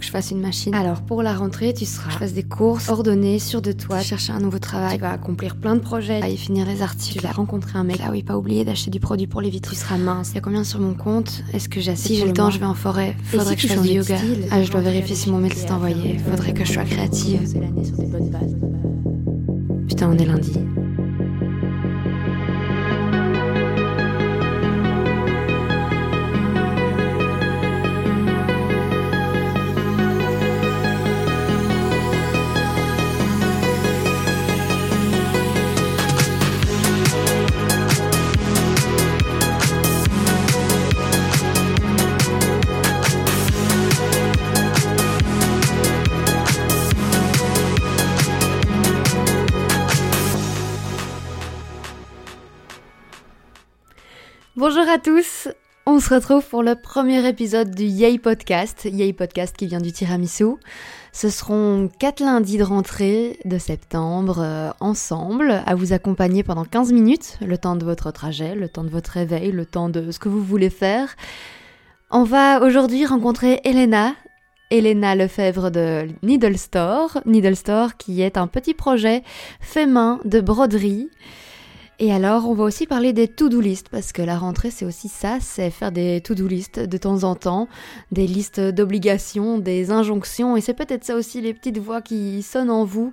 que je fasse une machine. Alors pour la rentrée, tu seras fasse des courses ordonnées, sûres de toi, chercher un nouveau travail, tu vas accomplir plein de projets, y finir les articles, tu vas rencontrer un mec. Ah oui, pas oublier d'acheter du produit pour les vitres. Tu seras mince. Il y a combien sur mon compte Est-ce que j'ai assez Si j'ai le temps, je vais en forêt. Faudrait que je fasse du yoga. Ah, je dois vérifier si mon mail s'est envoyé. Faudrait que je sois créative. Putain, on est lundi. Bonjour à tous, on se retrouve pour le premier épisode du Yay Podcast, Yay Podcast qui vient du tiramisu. Ce seront quatre lundis de rentrée de septembre euh, ensemble, à vous accompagner pendant 15 minutes, le temps de votre trajet, le temps de votre réveil, le temps de ce que vous voulez faire. On va aujourd'hui rencontrer Elena, Elena Lefebvre de Needle Store, Needle Store qui est un petit projet fait main de broderie. Et alors, on va aussi parler des to-do list, parce que la rentrée, c'est aussi ça, c'est faire des to-do list de temps en temps, des listes d'obligations, des injonctions, et c'est peut-être ça aussi les petites voix qui sonnent en vous,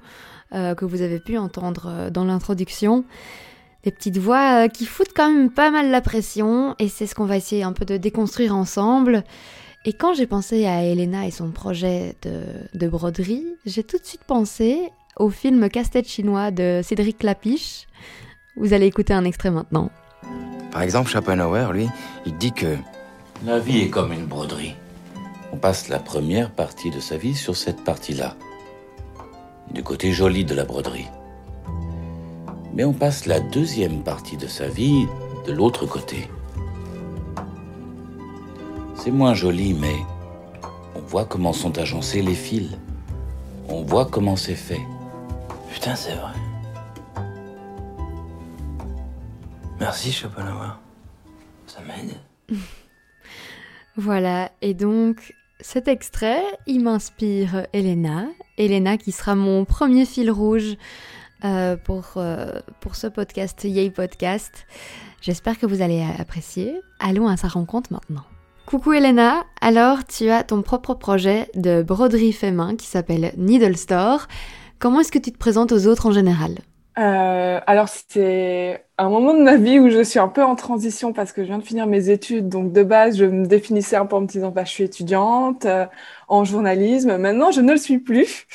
euh, que vous avez pu entendre euh, dans l'introduction. Des petites voix euh, qui foutent quand même pas mal la pression, et c'est ce qu'on va essayer un peu de déconstruire ensemble. Et quand j'ai pensé à Elena et son projet de, de broderie, j'ai tout de suite pensé au film Casse-tête chinois de Cédric Clapiche. Vous allez écouter un extrait maintenant. Par exemple, Schopenhauer, lui, il dit que La vie est comme une broderie. On passe la première partie de sa vie sur cette partie-là, du côté joli de la broderie. Mais on passe la deuxième partie de sa vie de l'autre côté. C'est moins joli, mais on voit comment sont agencés les fils. On voit comment c'est fait. Putain, c'est vrai. Merci Schopenhauer. Ça m'aide. Voilà, et donc cet extrait, il m'inspire Elena. Elena qui sera mon premier fil rouge euh, pour, euh, pour ce podcast, Yay Podcast. J'espère que vous allez apprécier. Allons à sa rencontre maintenant. Coucou Elena, alors tu as ton propre projet de broderie fait main qui s'appelle Needle Store. Comment est-ce que tu te présentes aux autres en général? Euh, alors, c'est un moment de ma vie où je suis un peu en transition parce que je viens de finir mes études. Donc, de base, je me définissais un peu en me disant, bah, je suis étudiante euh, en journalisme. Maintenant, je ne le suis plus.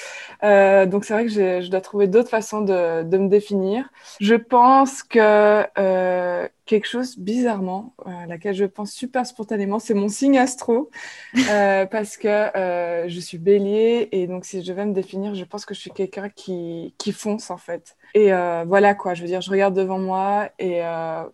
Euh, donc, c'est vrai que je dois trouver d'autres façons de, me définir. Je pense que euh, quelque chose, bizarrement, à laquelle je pense super spontanément, c'est mon signe astro. parce que je suis bélier. Et donc, si je vais me définir, je pense que je suis quelqu'un qui, qui fonce, en fait. Et euh, voilà quoi, je veux dire, je regarde devant moi et euh,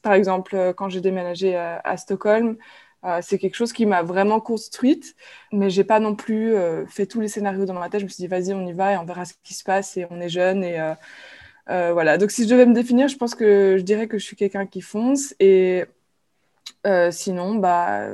par exemple, quand j'ai déménagé à, Stockholm, euh, c'est quelque chose qui m'a vraiment construite, mais j'ai pas non plus fait tous les scénarios dans ma tête. Je me suis dit, vas-y, on y va et on verra ce qui se passe et on est jeune et voilà. Donc si je devais me définir, je pense que je dirais que je suis quelqu'un qui fonce et sinon, bah,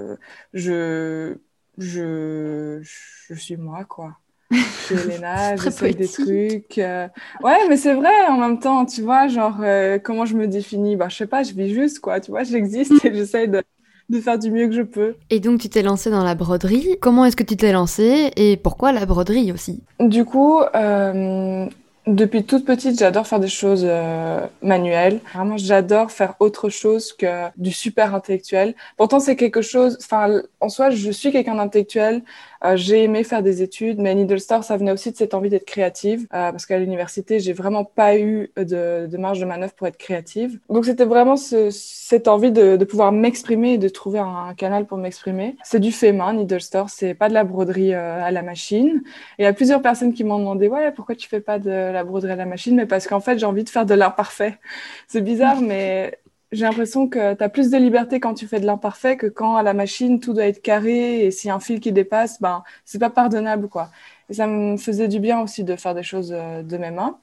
je, je, je suis moi quoi je suis Elena, j'essaie des trucs. Euh. Ouais, mais c'est vrai en même temps, tu vois, genre, euh, comment je me définis? Bah, je sais pas, je vis juste, quoi, tu vois, j'existe et j'essaie de, de, faire du mieux que je peux. Et donc, tu t'es lancée dans la broderie. Comment est-ce que tu t'es lancée et pourquoi la broderie aussi? Du coup, euh, depuis toute petite, j'adore faire des choses euh, manuelles. Vraiment, j'adore faire autre chose que du super intellectuel. Pourtant, c'est quelque chose. Enfin, en soi, je suis quelqu'un d'intellectuel. Euh, j'ai aimé faire des études, mais Needle Star, ça venait aussi de cette envie d'être créative, euh, parce qu'à l'université, j'ai vraiment pas eu de, marge de manœuvre pour être créative. Donc, c'était vraiment ce, cette envie de, pouvoir m'exprimer et de trouver un, canal pour m'exprimer. C'est du fait main, Needle Store, c'est pas de la broderie à la machine. Et il y a plusieurs personnes qui m'ont demandé, ouais, pourquoi tu fais pas de la broderie à la machine, mais parce qu'en fait, j'ai envie de faire de l'imparfait. C'est bizarre, mais j'ai l'impression que tu as plus de liberté quand tu fais de l'imparfait que quand à la machine, tout doit être carré et s'il y a un fil qui dépasse, ben, c'est pas pardonnable, quoi. Et ça me faisait du bien aussi de faire des choses euh, de mes mains.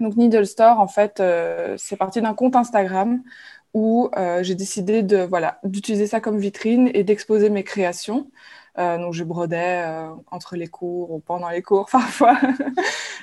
Donc, Needle Store, en fait, euh, c'est parti d'un compte Instagram où euh, j'ai décidé de voilà d'utiliser ça comme vitrine et d'exposer mes créations. Euh, donc je brodais euh, entre les cours ou pendant les cours parfois.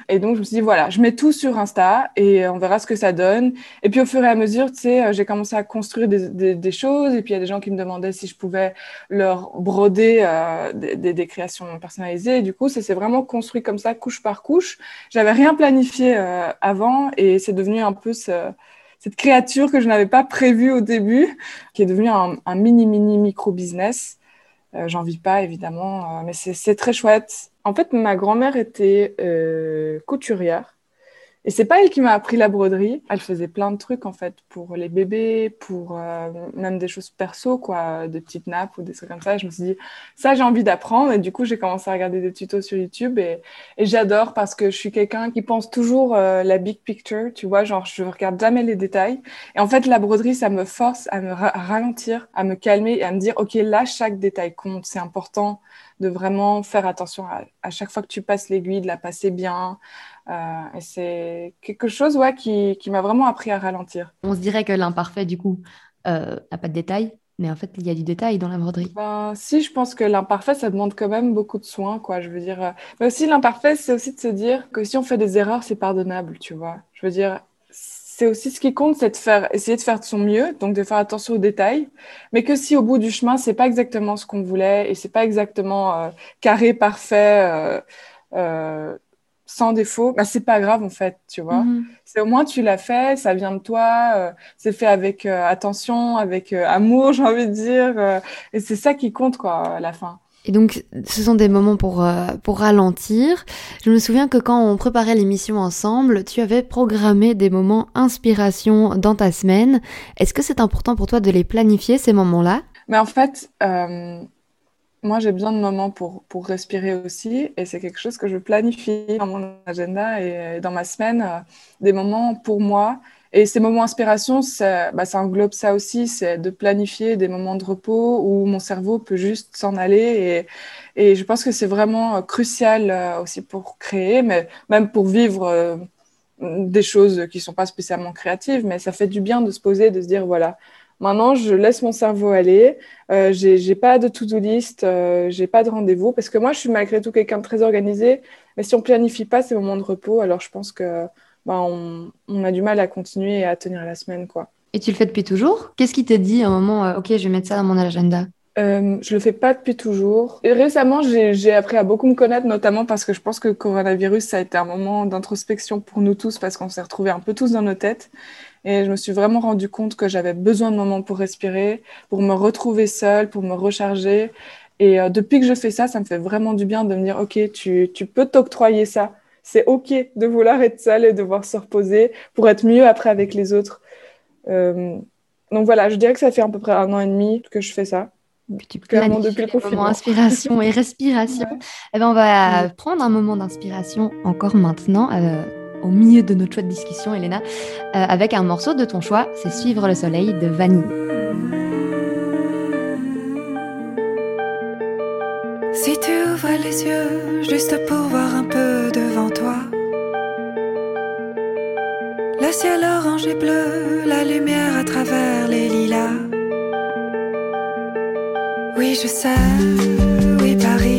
et donc je me suis dit voilà, je mets tout sur Insta et on verra ce que ça donne. Et puis au fur et à mesure, tu sais, euh, j'ai commencé à construire des, des, des, choses et puis il y a des gens qui me demandaient si je pouvais leur broder euh, des, des, créations personnalisées. Et du coup, ça s'est vraiment construit comme ça, couche par couche. J'avais rien planifié euh, avant et c'est devenu un peu ce cette créature que je n'avais pas prévue au début, qui est devenue un, un mini, mini micro-business. Euh, J'en vis pas, évidemment, euh, mais c'est très chouette. En fait, ma grand-mère était euh, couturière. Et c'est pas elle qui m'a appris la broderie. Elle faisait plein de trucs en fait pour les bébés, pour euh, même des choses perso, quoi, des petites nappes ou des trucs comme ça. Je me suis dit, ça j'ai envie d'apprendre. Et du coup, j'ai commencé à regarder des tutos sur YouTube et, j'adore parce que je suis quelqu'un qui pense toujours euh, la big picture, tu vois, genre je regarde jamais les détails. Et en fait, la broderie, ça me force à me ra ralentir, à me calmer et à me dire, ok, là chaque détail compte, c'est important de vraiment faire attention à, à chaque fois que tu passes l'aiguille, de la passer bien. Euh, et c'est quelque chose ouais, qui, qui m'a vraiment appris à ralentir. On se dirait que l'imparfait, du coup, euh, n'a pas de détails, mais en fait, il y a du détail dans la broderie. Ben, si, je pense que l'imparfait, ça demande quand même beaucoup de soins, quoi. Je veux dire, euh... mais aussi l'imparfait, c'est aussi de se dire que si on fait des erreurs, c'est pardonnable, tu vois. Je veux dire, c'est aussi ce qui compte, c'est de faire, essayer de faire de son mieux, donc de faire attention aux détails, mais que si au bout du chemin, c'est pas exactement ce qu'on voulait et c'est pas exactement euh, carré, parfait, euh, euh, sans défaut, bah, c'est pas grave en fait, tu vois. Mm -hmm. C'est au moins tu l'as fait, ça vient de toi, euh, c'est fait avec euh, attention, avec euh, amour, j'ai envie de dire, et c'est ça qui compte quoi à la fin. Et donc, ce sont des moments pour, pour ralentir. Je me souviens que quand on préparait l'émission ensemble, tu avais programmé des moments inspiration dans ta semaine. Est-ce que c'est important pour toi de les planifier, ces moments-là? Mais en fait, moi, j'ai besoin de moments pour, pour respirer aussi. Et c'est quelque chose que je planifie dans mon agenda et dans ma semaine, euh, des moments pour moi et ces moments inspiration, ça, bah, ça englobe ça aussi, c'est de planifier des moments de repos où mon cerveau peut juste s'en aller. Et, je pense que c'est vraiment crucial euh, aussi pour créer, mais même pour vivre euh, des choses qui sont pas spécialement créatives, mais ça fait du bien de se poser, de se dire voilà, maintenant je laisse mon cerveau aller, euh, j'ai pas de to-do list, euh, j'ai pas de rendez-vous, parce que moi je suis malgré tout quelqu'un de très organisé, mais si on planifie pas ces moments de repos, alors je pense que bah, on, on, a du mal à continuer et à tenir la semaine. quoi. Et tu le fais depuis toujours? Qu'est-ce qui te dit à un moment, euh, ok, je vais mettre ça dans mon agenda euh, je le fais pas depuis toujours. Et récemment, j'ai appris à beaucoup me connaître, notamment parce que je pense que le coronavirus, ça a été un moment d'introspection pour nous tous, parce qu'on s'est retrouvés un peu tous dans nos têtes. Et je me suis vraiment rendu compte que j'avais besoin de moments pour respirer, pour me retrouver seule, pour me recharger. Et euh, depuis que je fais ça, ça me fait vraiment du bien de me dire, OK, tu, tu peux t'octroyer ça c'est OK de vouloir être seul et de devoir se reposer pour être mieux après avec les autres. Euh, donc voilà, je dirais que ça fait à peu près un an et demi que je fais ça. Clairement depuis le confinement. Inspiration et respiration. Ouais. Eh ben, on va prendre un moment d'inspiration encore maintenant, euh, au milieu de notre chouette discussion, Elena, euh, avec un morceau de ton choix, c'est Suivre le soleil de Vanille. Si tu ouvres les yeux juste pour voir un peu devant toi, le ciel orange et bleu, la lumière à travers les lilas. Oui, je sais, oui, Paris,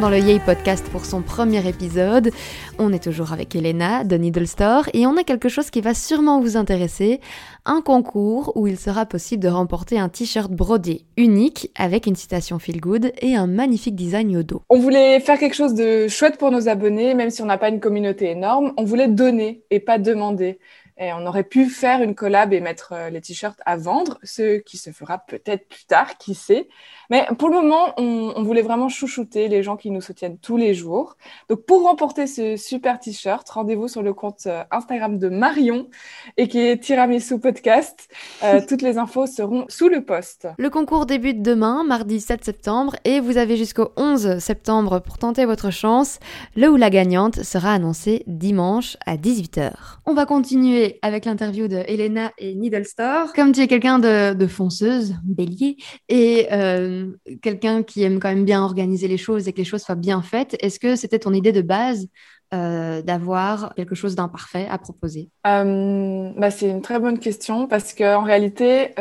dans le Yay Podcast pour son premier épisode. On est toujours avec Elena de Needle Store et on a quelque chose qui va sûrement vous intéresser, un concours où il sera possible de remporter un t-shirt brodé unique avec une citation feel good et un magnifique design au dos. On voulait faire quelque chose de chouette pour nos abonnés, même si on n'a pas une communauté énorme. On voulait donner et pas demander. Et on aurait pu faire une collab et mettre euh, les t-shirts à vendre, ce qui se fera peut-être plus tard, qui sait. Mais pour le moment, on, on, voulait vraiment chouchouter les gens qui nous soutiennent tous les jours. Donc pour remporter ce super t-shirt, rendez-vous sur le compte euh, Instagram de Marion et qui est Tiramisu Podcast. Euh, toutes les infos seront sous le post. Le concours débute demain, mardi 7 septembre, et vous avez jusqu'au 11 septembre pour tenter votre chance. Le ou la gagnante sera annoncé dimanche à 18h. On va continuer avec l'interview de Elena et Needle Store. Comme tu es quelqu'un de, fonceuse, bélier, et euh, quelqu'un qui aime quand même bien organiser les choses et que les choses soient bien faites, est-ce que c'était ton idée de base euh, d'avoir quelque chose d'imparfait à proposer? Euh, bah, C'est une très bonne question parce qu'en réalité,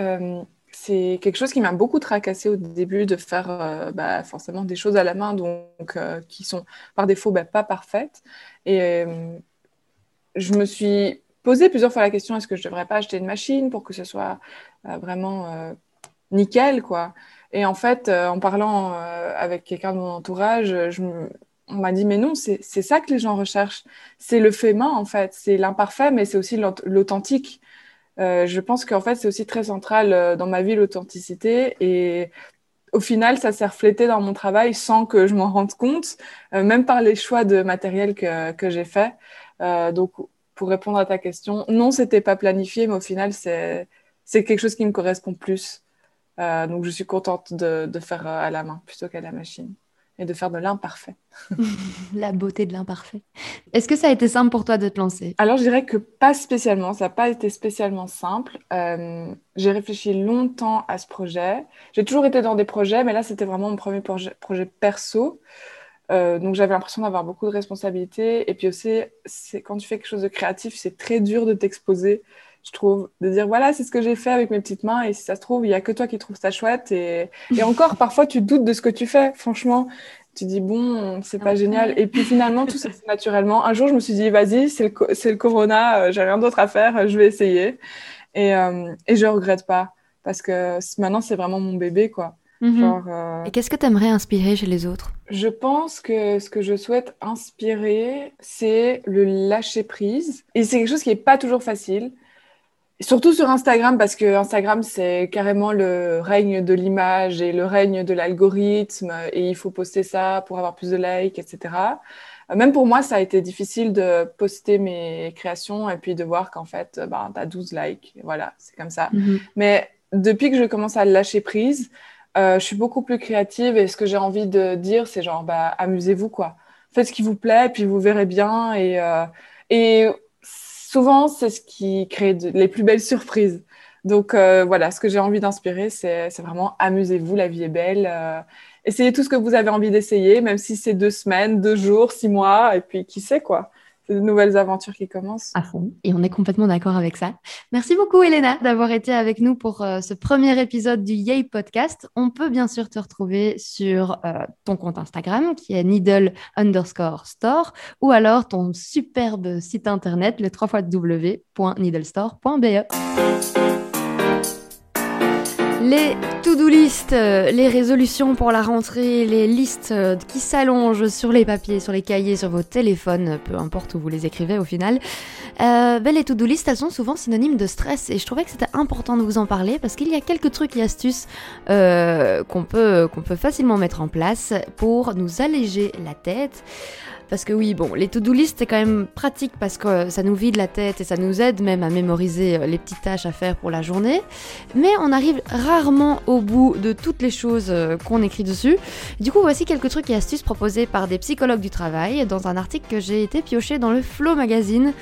c'est quelque chose qui m'a beaucoup tracassé au début de faire bah, forcément des choses à la main donc, qui sont par défaut bah, pas parfaites. Et je me suis posé plusieurs fois la question est-ce que je devrais pas acheter une machine pour que ce soit euh, vraiment euh, nickel quoi. Et en fait euh, en parlant avec quelqu'un de mon entourage on m'a dit mais non c'est ça que les gens recherchent. C'est le fait main en fait. C'est l'imparfait mais c'est aussi l'authentique. Je pense qu'en fait c'est aussi très central dans ma vie l'authenticité. Et au final, ça s'est reflété dans mon travail sans que je m'en rende compte, même par les choix de matériel que, que j'ai fait. donc, pour répondre à ta question, non, c'était pas planifié, mais au final, c'est quelque chose qui me correspond plus. Euh, donc, je suis contente de, de faire à la main plutôt qu'à la machine et de faire de l'imparfait. la beauté de l'imparfait. Est-ce que ça a été simple pour toi de te lancer? Alors, je dirais que pas spécialement. Ça n'a pas été spécialement simple. Euh, j'ai réfléchi longtemps à ce projet. J'ai toujours été dans des projets, mais là, c'était vraiment mon premier projet, projet perso. Euh, donc j'avais l'impression d'avoir beaucoup de responsabilités. Et puis aussi, c'est quand tu fais quelque chose de créatif, c'est très dur de t'exposer, je trouve, de dire voilà, c'est ce que j'ai fait avec mes petites mains. Et si ça se trouve, il y a que toi qui trouves ça chouette. Et, et encore, parfois, tu doutes de ce que tu fais. Franchement, tu dis bon, c'est pas génial. Et puis finalement, tout ça c'est naturellement. Un jour, je me suis dit vas-y, c'est le, le corona, euh, j'ai rien d'autre à faire, je vais essayer. Et, euh, et je regrette pas parce que maintenant, c'est vraiment mon bébé, quoi. Mmh. Genre, euh... Et qu'est-ce que tu aimerais inspirer chez les autres? Je pense que ce que je souhaite inspirer, c'est le lâcher prise. Et c'est quelque chose qui n'est pas toujours facile. Surtout sur Instagram, parce que Instagram, c'est carrément le règne de l'image et le règne de l'algorithme, et il faut poster ça pour avoir plus de likes, etc. Même pour moi, ça a été difficile de poster mes créations et puis de voir qu'en fait, ben, tu as 12 likes. Voilà, c'est comme ça. Mmh. Mais depuis que je commence à lâcher prise, euh, je suis beaucoup plus créative et ce que j'ai envie de dire, c'est genre, bah, amusez-vous, quoi. Faites ce qui vous plaît, puis vous verrez bien. Et, euh, et souvent, c'est ce qui crée les plus belles surprises. Donc euh, voilà, ce que j'ai envie d'inspirer, c'est vraiment amusez-vous, la vie est belle. Essayez tout ce que vous avez envie d'essayer, même si c'est deux semaines, deux jours, six mois, et puis qui sait quoi de nouvelles aventures qui commencent. À fond. Et on est complètement d'accord avec ça. Merci beaucoup, Elena, d'avoir été avec nous pour euh, ce premier épisode du Yay Podcast. On peut bien sûr te retrouver sur euh, ton compte Instagram qui est needle underscore store ou alors ton superbe site internet, le 3 www.needlestore.be. Les to-do list, euh, les résolutions pour la rentrée, les listes euh, qui s'allongent sur les papiers, sur les cahiers, sur vos téléphones, peu importe où vous les écrivez au final. Euh, ben les to-do list, elles sont souvent synonymes de stress et je trouvais que c'était important de vous en parler parce qu'il y a quelques trucs et astuces qu'on peut, qu'on peut facilement mettre en place pour nous alléger la tête. Parce que oui, bon, les to-do list, c'est quand même pratique parce que ça nous vide la tête et ça nous aide même à mémoriser les petites tâches à faire pour la journée. Mais on arrive rarement au bout de toutes les choses qu'on écrit dessus. Du coup, voici quelques trucs et astuces proposés par des psychologues du travail dans un article que j'ai été pioché dans le Flow Magazine.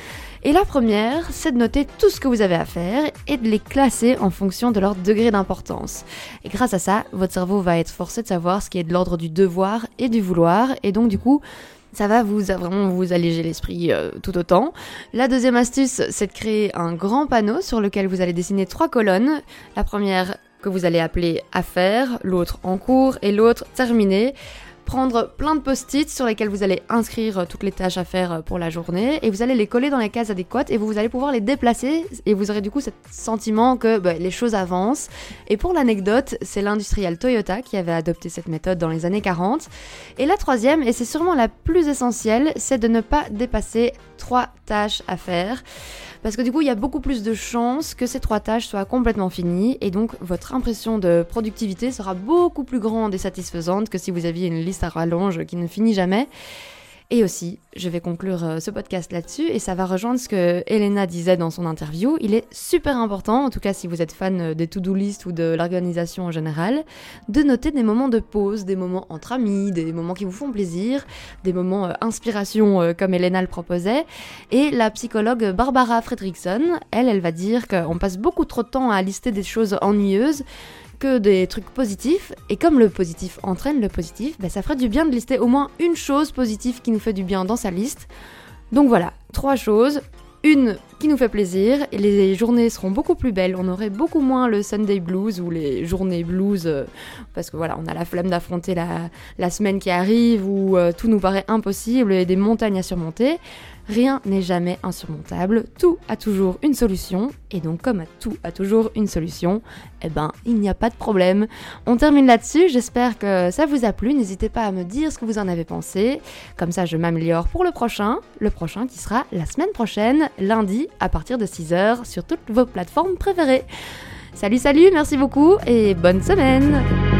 Et la première, c'est de noter tout ce que vous avez à faire et de les classer en fonction de leur degré d'importance. Et grâce à ça, votre cerveau va être forcé de savoir ce qui est de l'ordre du devoir et du vouloir. Et donc, du coup, ça va vous vraiment vous alléger l'esprit euh, tout autant. La deuxième astuce, c'est de créer un grand panneau sur lequel vous allez dessiner trois colonnes. La première que vous allez appeler à faire, l'autre en cours et l'autre terminé. Prendre plein de post-it sur lesquels vous allez inscrire euh, toutes les tâches à faire euh, pour la journée et vous allez les coller dans les cases adéquates et vous allez pouvoir les déplacer et vous aurez du coup ce sentiment que bah, les choses avancent. Et pour l'anecdote, c'est l'industriel Toyota qui avait adopté cette méthode dans les années 40. Et la troisième, et c'est sûrement la plus essentielle, c'est de ne pas dépasser trois tâches à faire. Parce que du coup, il y a beaucoup plus de chances que ces trois tâches soient complètement finies et donc votre impression de productivité sera beaucoup plus grande et satisfaisante que si vous aviez une liste à rallonge qui ne finit jamais. Et aussi, je vais conclure euh, ce podcast là-dessus et ça va rejoindre ce que Elena disait dans son interview. Il est super important, en tout cas si vous êtes fan euh, des to-do list ou de l'organisation en général, de noter des moments de pause, des moments entre amis, des moments qui vous font plaisir, des moments euh, inspiration comme Elena le proposait. Et la psychologue Barbara Fredrickson, elle, elle va dire qu'on passe beaucoup trop de temps à lister des choses ennuyeuses que des trucs positifs. Et comme le positif entraîne le positif, bah, ça ferait du bien de lister au moins une chose positive qui nous fait du bien dans sa liste. Donc voilà, trois choses. Une qui nous fait plaisir, et les journées seront beaucoup plus belles, on aurait beaucoup moins le Sunday blues ou les journées blues, euh, parce que voilà, on a la flemme d'affronter la, la, semaine qui arrive où euh, tout nous paraît impossible et des montagnes à surmonter. Rien n'est jamais insurmontable, tout a toujours une solution, et donc comme tout a toujours une solution, eh ben il n'y a pas de problème. On termine là-dessus, j'espère que ça vous a plu, n'hésitez pas à me dire ce que vous en avez pensé, comme ça je m'améliore pour le prochain, le prochain qui sera la semaine prochaine, lundi, à partir de 6h sur toutes vos plateformes préférées. Salut salut, merci beaucoup et bonne semaine